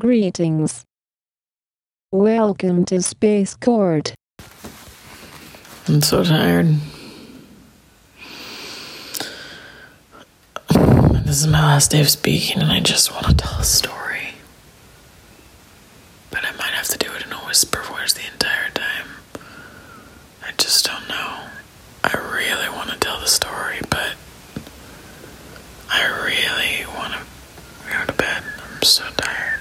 Greetings. Welcome to Space Court. I'm so tired. This is my last day of speaking, and I just want to tell a story. But I might have to do it in a whisper voice the entire time. I just don't know. I really want to tell the story, but I really want to go to bed. I'm so tired.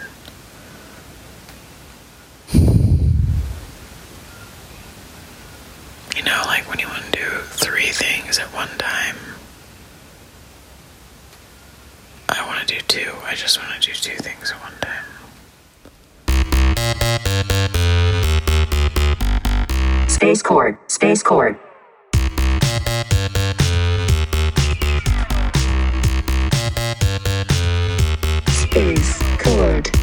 You know, like when you want to do three things at one time. I want to do two. I just want to do two things at one time. Space Court, Space Court. Space Court.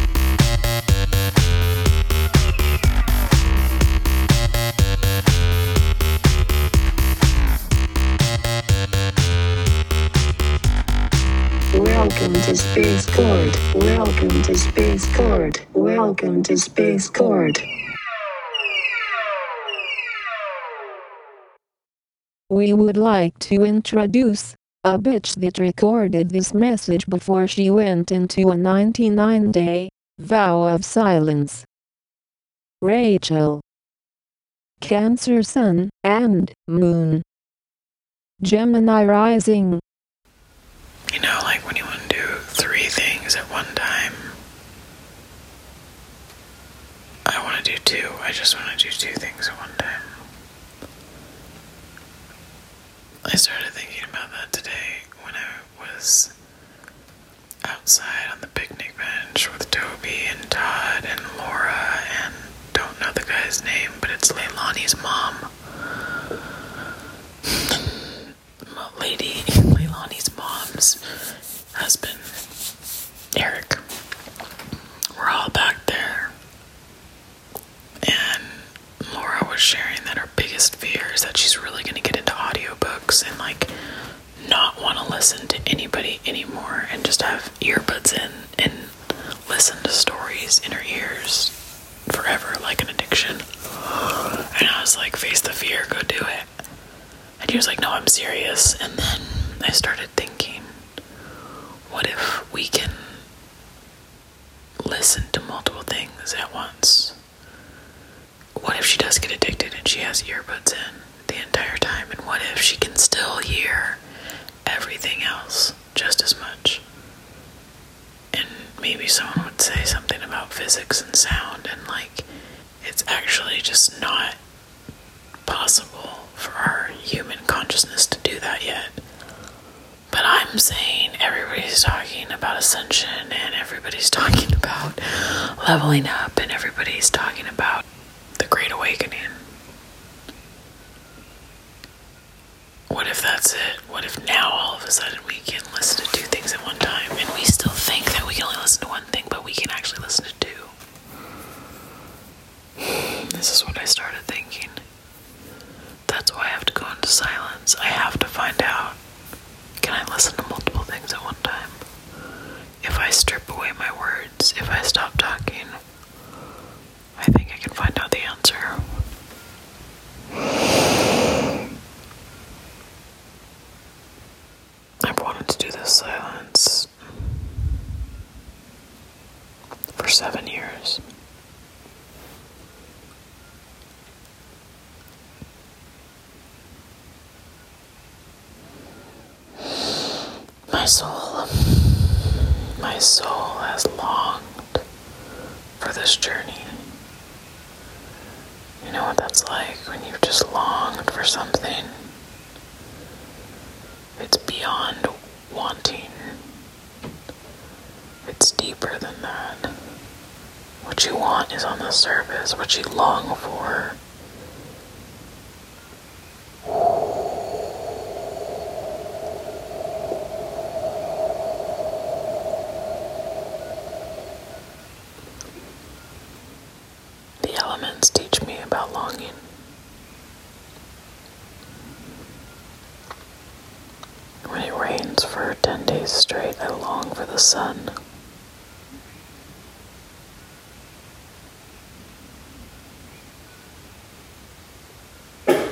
Space Court. Welcome to Space Court. Welcome to Space Court. We would like to introduce a bitch that recorded this message before she went into a 99 day vow of silence. Rachel. Cancer Sun and Moon. Gemini Rising. You know, like when you want to do three things at one time. I want to do two. I just want to do two things at one time. I started thinking about that today when I was outside on the Eric. We're all back there. And Laura was sharing that her biggest fear is that she's really going to get into audiobooks and like not want to listen to anybody anymore and just have earbuds in and listen to stories in her ears forever like an addiction. And I was like, face the fear, go do it. And he was like, no, I'm serious. And then I started thinking, what if we can listen to multiple things at once? What if she does get addicted and she has earbuds in the entire time? And what if she can still hear everything else just as much? And maybe someone would say something about physics and sound, and like, it's actually just not possible for our human consciousness to do that yet. But I'm saying everybody's talking about ascension and everybody's talking about leveling up and everybody's talking about the Great Awakening. What if that's it? What if now all of a sudden we can listen to two things at one time and we still think that we can only listen to one thing, but we can actually listen to two? This is what I started thinking. That's why I have to go into silence. I have to find out can I listen to multiple things at one time? If I strip away my words, if I stop talking, I think I can find out the answer. I've wanted to do this silence for seven years. My soul, my soul has longed for this journey. You know what that's like when you've just longed for something? It's beyond wanting, it's deeper than that. What you want is on the surface, what you long for. days straight I long for the sun.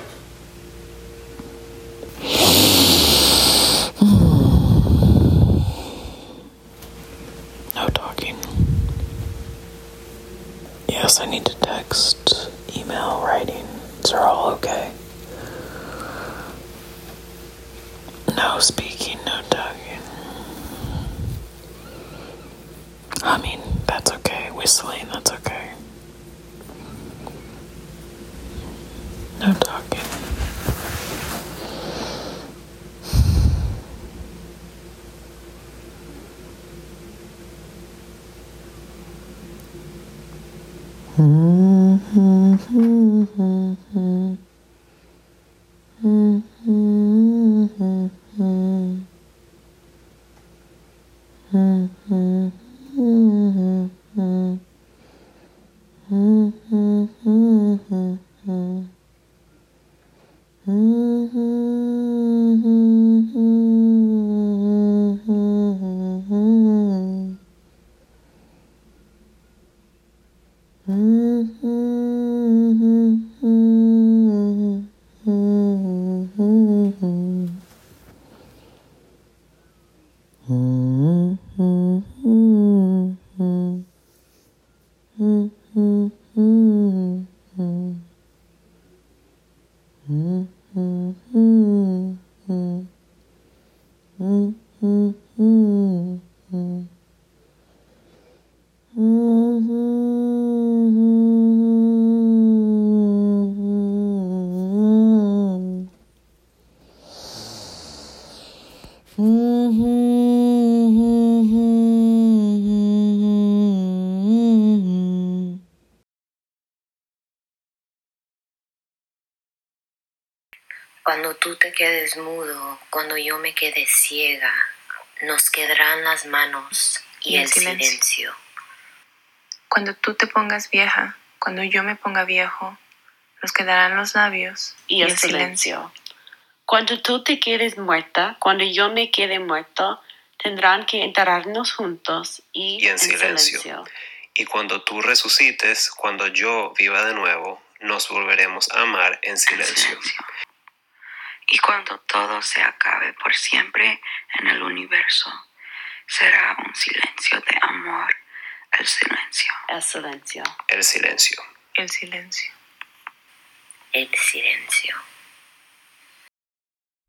No talking. Yes, I need to text, email, writing. All okay. No speaking, no talking. Whistling, that's okay. No talking. Hmm? Mm-hmm. mm-hmm. mm-hmm. Cuando tú te quedes mudo, cuando yo me quede ciega, nos quedarán las manos y, Y el el silencio. silencio. Cuando tú te pongas vieja, cuando yo me ponga viejo, nos quedarán los labios y el silencio. Cuando tú te quedes muerta, cuando yo me quede muerto, tendrán que enterrarnos juntos y, Y en silencio. Y cuando tú resucites, cuando yo viva de nuevo, nos volveremos a amar en silencio. Y cuando todo se acabe por siempre en el universo, será un silencio de amor, el silencio. El silencio. El silencio. El silencio. El silencio.